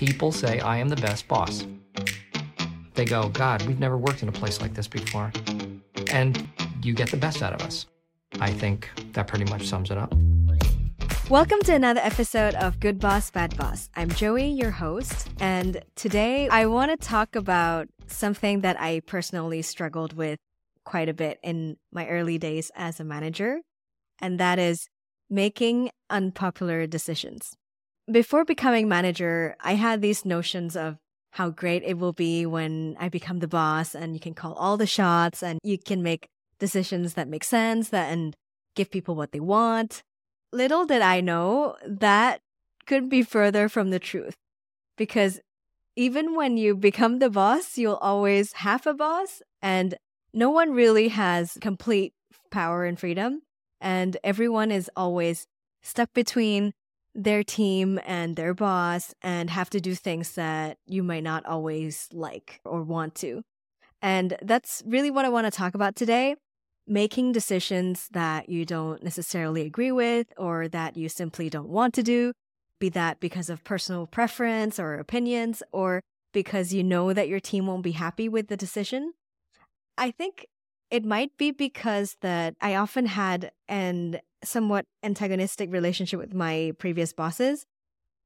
People say I am the best boss. They go, God, we've never worked in a place like this before. And you get the best out of us. I think that pretty much sums it up. Welcome to another episode of Good Boss, Bad Boss. I'm Joei, your host, and today I want to talk about something that I personally struggled with quite a bit in my early days as a manager, and that is making unpopular decisions. Before becoming manager, I had these notions of how great it will be when I become the boss and you can call all the shots and you can make decisions that make sense that and give people what they want little did I know that could be further from the truth. Because even when you become the boss, you'll always have a boss, and no one really has complete power and freedom. And everyone is always stuck between their team and their boss and have to do things that you might not always like or want to. And that's really what I want to talk about today making decisions that you don't necessarily agree with or that you simply don't want to do, be that because of personal preference or opinions or because you know that your team won't be happy with the decision. I think it might be because that I often had an somewhat antagonistic relationship with my previous bosses.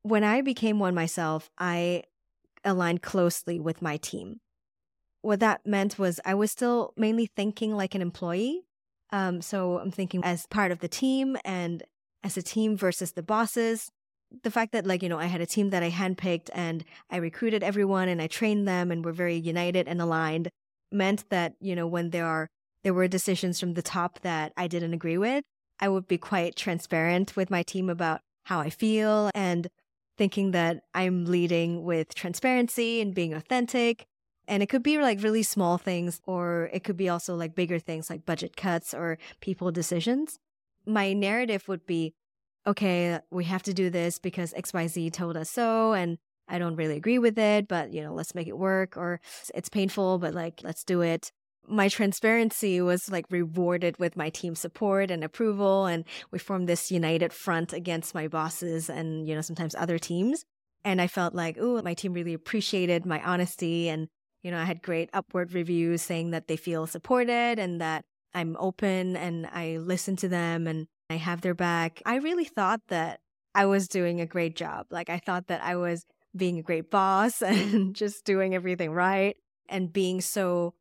When I became one myself, I aligned closely with my team what that meant was I was still mainly thinking like an employee. Um, so I'm thinking as part of the team and as a team versus the bosses. The fact that, like, you know, I had a team that I handpicked and I recruited everyone and I trained them and we're very united and aligned meant that, you know, when there are there were decisions from the top that I didn't agree with, I would be quite transparent with my team about how I feel and thinking that I'm leading with transparency and being authentic and it could be like really small things, or it could be also like bigger things like budget cuts or people decisions. My narrative would be okay, we have to do this because XYZ told us so. And I don't really agree with it, but you know, let's make it work. Or it's painful, but like, let's do it. My transparency was like rewarded with my team support and approval. And we formed this united front against my bosses and, you know, sometimes other teams. And I felt like, oh, my team really appreciated my honesty and you know, I had great upward reviews saying that they feel supported and that I'm open and I listen to them and I have their back. I really thought that I was doing a great job. Like, I thought that I was being a great boss and just doing everything right and being so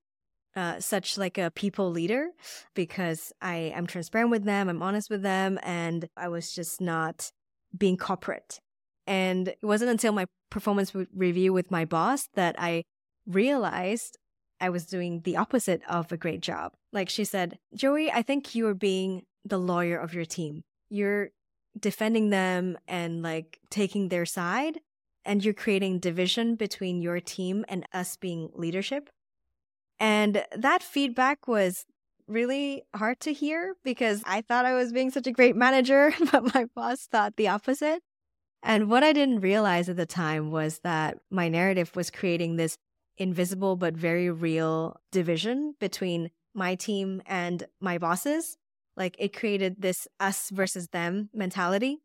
uh, such like a people leader because I am transparent with them, I'm honest with them, and I was just not being corporate. And it wasn't until my performance review with my boss that I realized I was doing the opposite of a great job. Like she said, Joei, I think you're being the lawyer of your team. You're defending them and like taking their side, and you're creating division between your team and us being leadership. And that feedback was really hard to hear because I thought I was being such a great manager, but my boss thought the opposite. And what I didn't realize at the time was that my narrative was creating this invisible but very real division between my team and my bosses. Like it created this us versus them mentality.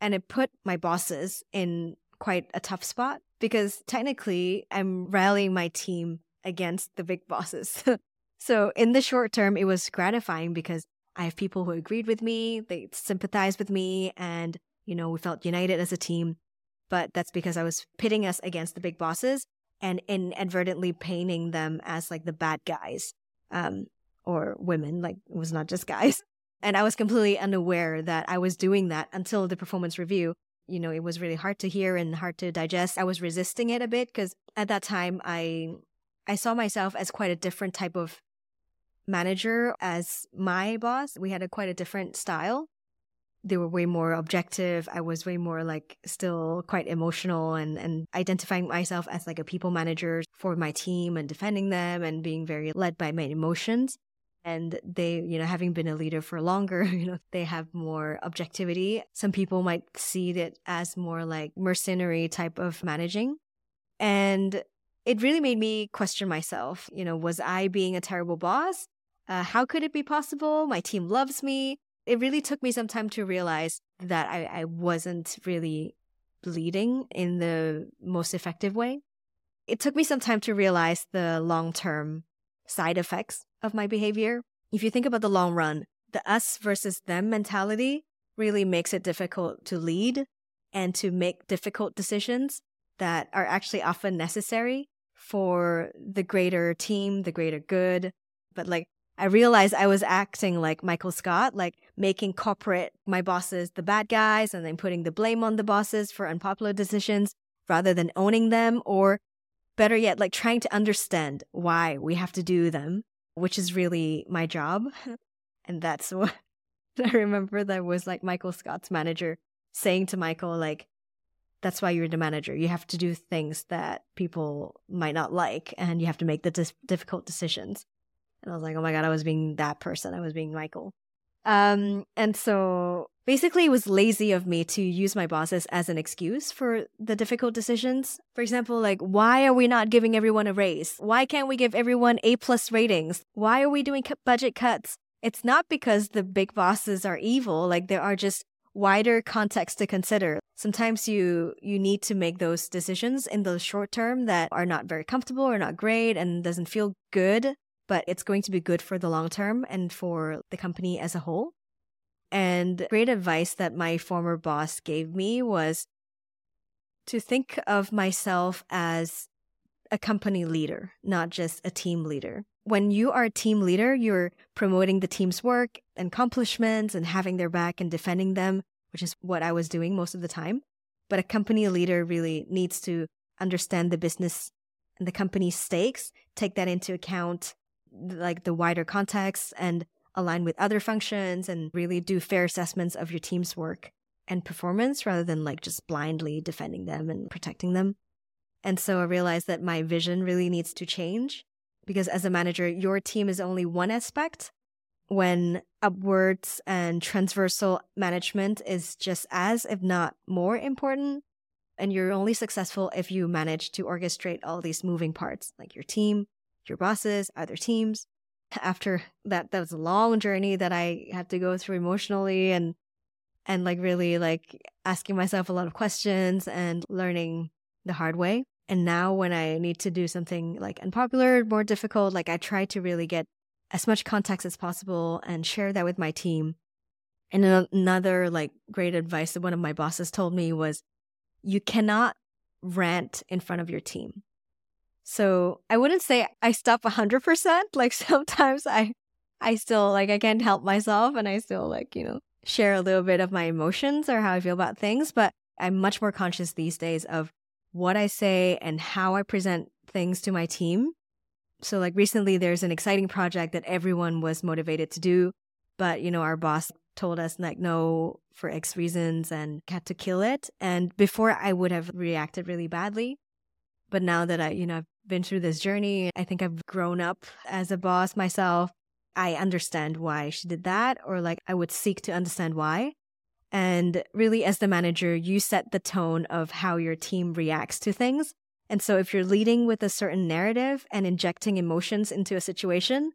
And it put my bosses in quite a tough spot because technically I'm rallying my team against the big bosses. so in the short term, it was gratifying because I have people who agreed with me, they sympathized with me, and, you know, we felt united as a team. But that's because I was pitting us against the big bosses and inadvertently painting them as like the bad guys um, or women. Like it was not just guys. And I was completely unaware that I was doing that until the performance review. You know, it was really hard to hear and hard to digest. I was resisting it a bit because at that time I I saw myself as quite a different type of manager as my boss. We had a quite a different style they were way more objective. I was way more like still quite emotional and, and identifying myself as like a people manager for my team and defending them and being very led by my emotions. And they, you know, having been a leader for longer, you know, they have more objectivity. Some people might see it as more like mercenary type of managing. And it really made me question myself. You know, was I being a terrible boss? Uh, how could it be possible? My team loves me it really took me some time to realize that I, I wasn't really leading in the most effective way. It took me some time to realize the long term side effects of my behavior. If you think about the long run, the us versus them mentality really makes it difficult to lead and to make difficult decisions that are actually often necessary for the greater team, the greater good. But like, I realized I was acting like Michael Scott, like making corporate my bosses the bad guys and then putting the blame on the bosses for unpopular decisions rather than owning them, or better yet, like trying to understand why we have to do them, which is really my job. and that's what I remember that was like Michael Scott's manager saying to Michael, like, that's why you're the manager. You have to do things that people might not like and you have to make the dis- difficult decisions. And I was like, oh my God, I was being that person. I was being Michael. Um, and so basically, it was lazy of me to use my bosses as an excuse for the difficult decisions. For example, like, why are we not giving everyone a raise? Why can't we give everyone A plus ratings? Why are we doing budget cuts? It's not because the big bosses are evil. Like, there are just wider context to consider. Sometimes you you need to make those decisions in the short term that are not very comfortable or not great and doesn't feel good, but it's going to be good for the long term and for the company as a whole. And great advice that my former boss gave me was to think of myself as a company leader, not just a team leader. When you are a team leader, you're promoting the team's work and accomplishments and having their back and defending them, which is what I was doing most of the time. But a company leader really needs to understand the business and the company's stakes, take that into account, like the wider context, and align with other functions and really do fair assessments of your team's work and performance rather than like just blindly defending them and protecting them. And so I realized that my vision really needs to change because as a manager, your team is only one aspect when upwards and transversal management is just as, if not more important. And you're only successful if you manage to orchestrate all these moving parts, like your team, your bosses, other teams. After that, that was a long journey that I had to go through emotionally and and like really like asking myself a lot of questions and learning the hard way. And now when I need to do something like unpopular, more difficult, like I try to really get as much context as possible and share that with my team. And another like great advice that one of my bosses told me was you cannot rant in front of your team. So I wouldn't say I stop 100%. Like sometimes I I still like I can't help myself and I still like, you know, share a little bit of my emotions or how I feel about things, but I'm much more conscious these days of what I say and how I present things to my team. So, like recently, there's an exciting project that everyone was motivated to do, but you know, our boss told us like no for X reasons and had to kill it. And before I would have reacted really badly, but now that I, you know, I've been through this journey, I think I've grown up as a boss myself. I understand why she did that, or like I would seek to understand why. And really, as the manager, you set the tone of how your team reacts to things. And so, if you're leading with a certain narrative and injecting emotions into a situation,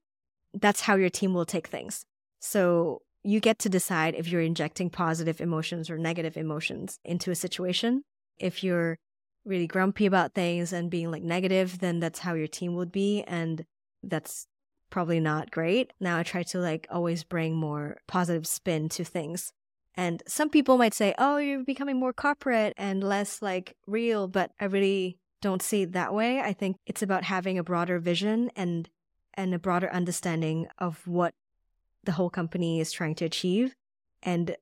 that's how your team will take things. So, you get to decide if you're injecting positive emotions or negative emotions into a situation. If you're really grumpy about things and being like negative, then that's how your team would be. And that's probably not great. Now I try to like always bring more positive spin to things. And some people might say, oh, you're becoming more corporate and less like real, but I really don't see it that way. I think it's about having a broader vision and and a broader understanding of what the whole company is trying to achieve. And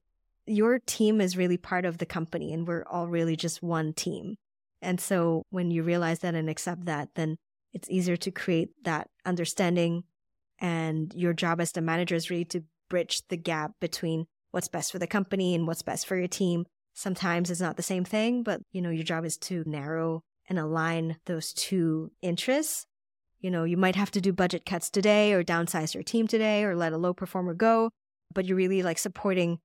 your team is really part of the company and we're all really just one team. And so when you realize that and accept that, then it's easier to create that understanding. And your job as the manager is really to bridge the gap between what's best for the company and what's best for your team. Sometimes it's not the same thing, but you know, your job is to narrow and align those two interests. You know, you might have to do budget cuts today or downsize your team today or let a low performer go, but you're really like supporting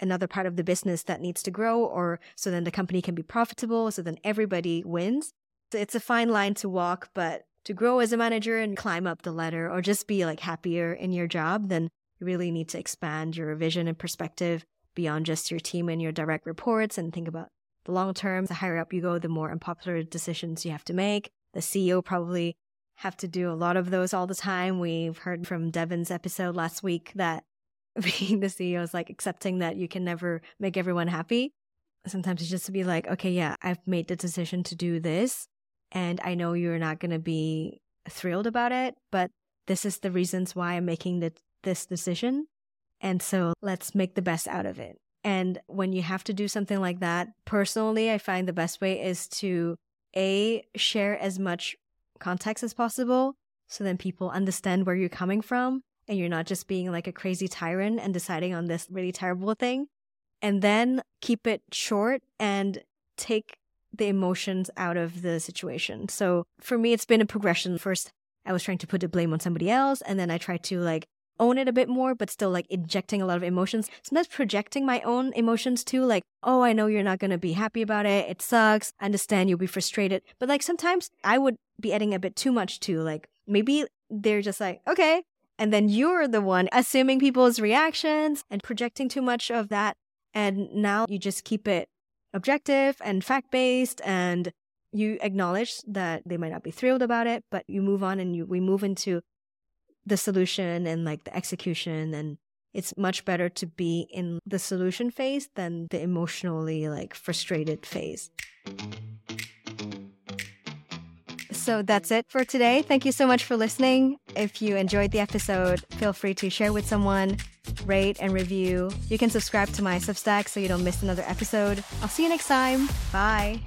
another part of the business that needs to grow or so then the company can be profitable so then everybody wins. It's a fine line to walk, but to grow as a manager and climb up the ladder or just be like happier in your job, then you really need to expand your vision and perspective beyond just your team and your direct reports and think about the long term, the higher up you go, the more unpopular decisions you have to make. The CEO probably have to do a lot of those all the time. We've heard from Devin's episode last week that being the CEO is like accepting that you can never make everyone happy. Sometimes it's just to be like, okay, yeah, I've made the decision to do this. And I know you're not going to be thrilled about it, but this is the reasons why I'm making the, this decision. And so let's make the best out of it. And when you have to do something like that, personally, I find the best way is to A, share as much context as possible. So then people understand where you're coming from and you're not just being like a crazy tyrant and deciding on this really terrible thing. And then keep it short and take the emotions out of the situation. So for me, it's been a progression. First, I was trying to put the blame on somebody else. And then I tried to like own it a bit more, but still like injecting a lot of emotions. Sometimes projecting my own emotions too, like, oh, I know you're not going to be happy about it. It sucks. I understand you'll be frustrated. But like sometimes I would be adding a bit too much too. Like maybe they're just like, okay. And then you're the one assuming people's reactions and projecting too much of that. And now you just keep it objective and fact based and you acknowledge that they might not be thrilled about it, but you move on and you, we move into the solution and like the execution and it's much better to be in the solution phase than the emotionally like frustrated phase. So that's it for today. Thank you so much for listening. If you enjoyed the episode, feel free to share with someone, rate and review. You can subscribe to my Substack so you don't miss another episode. I'll see you next time. Bye.